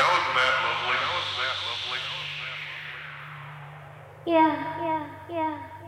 That that lovely. Yeah, yeah, yeah.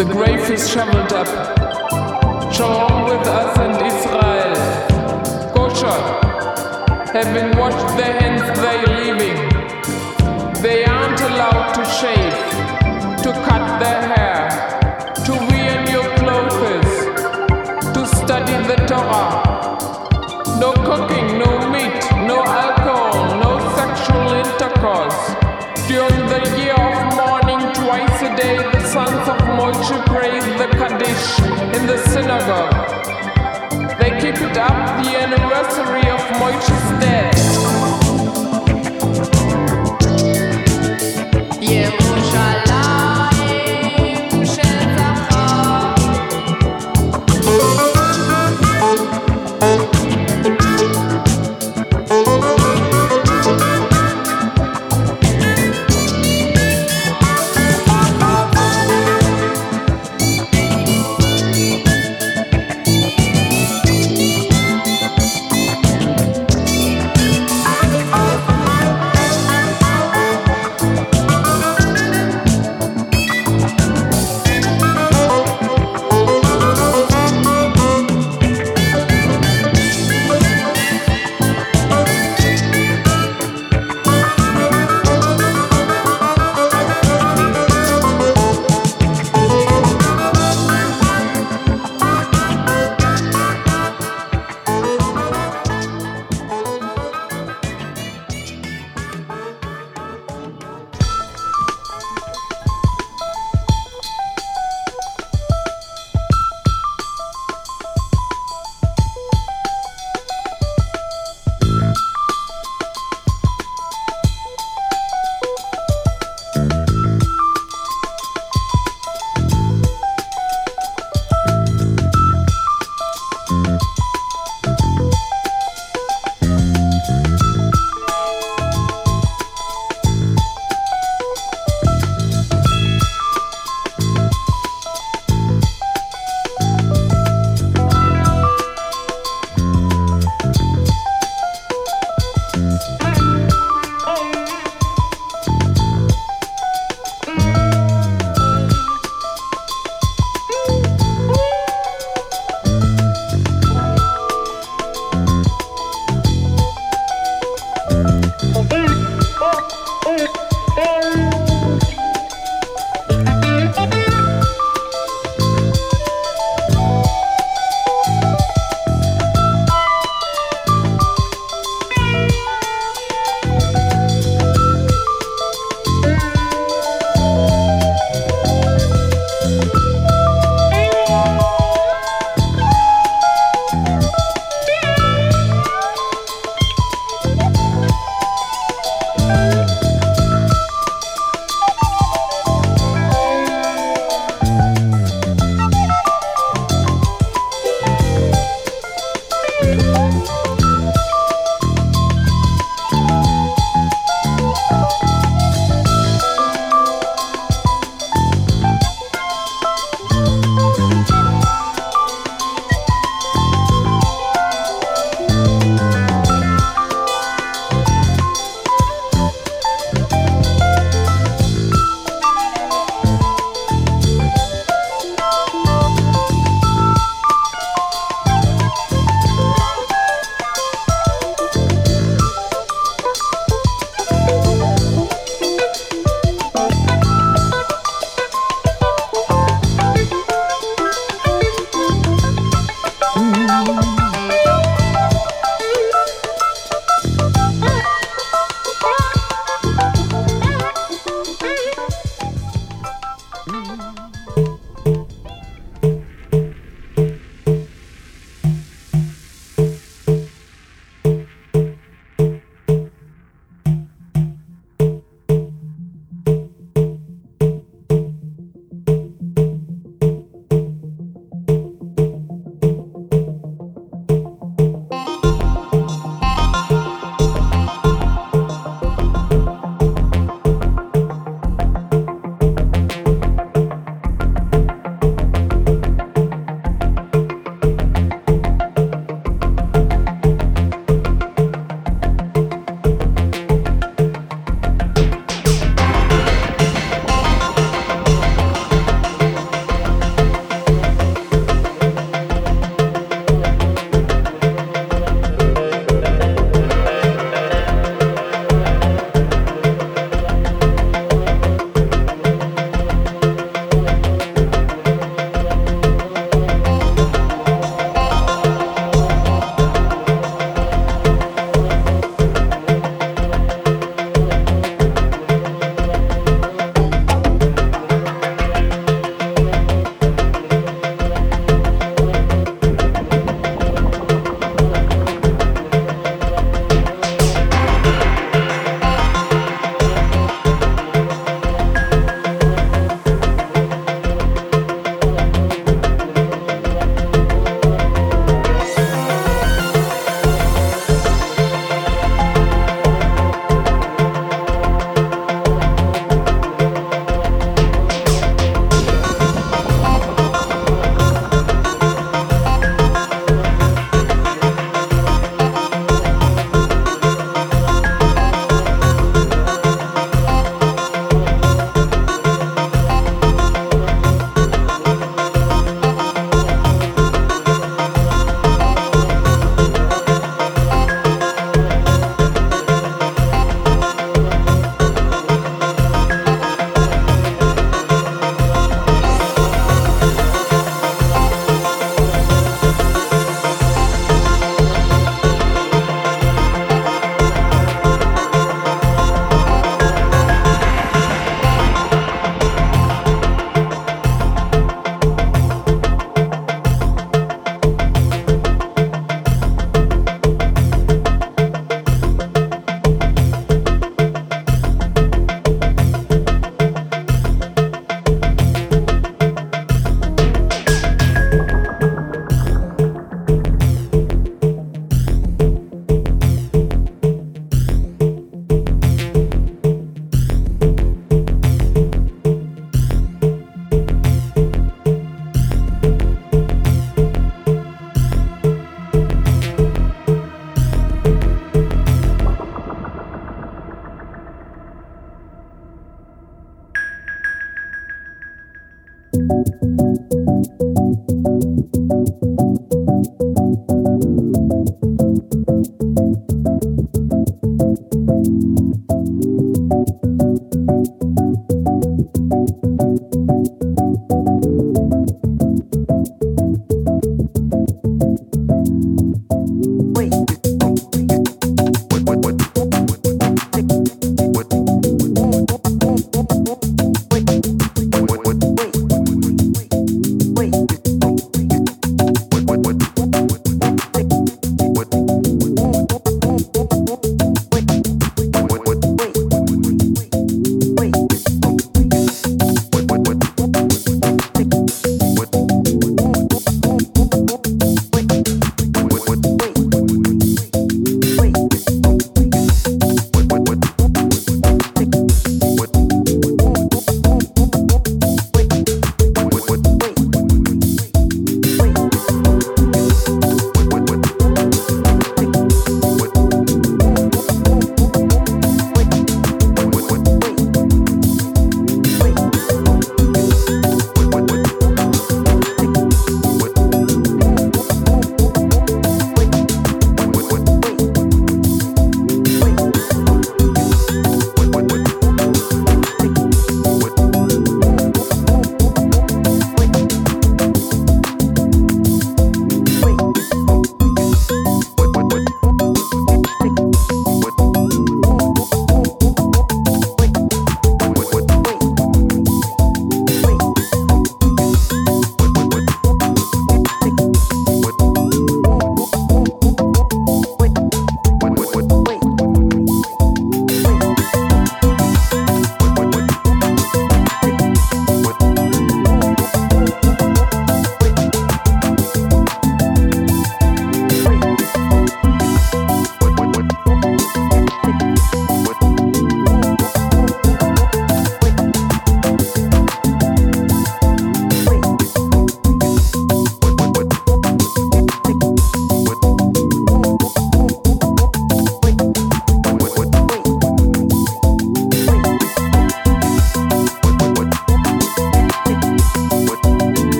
The grave is shoveled up. Shalom with us and Israel. Kosher. Having washed their hands, they leaving. They aren't allowed to shave, to cut their hair, to wear new clothes, to study the Torah. No cooking, no meat, no alcohol, no sexual intercourse. During the year of mourning, twice a day, the sons of Moshe praise the Kaddish in the synagogue. They keep it up the anniversary of Moshe's death.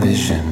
Vision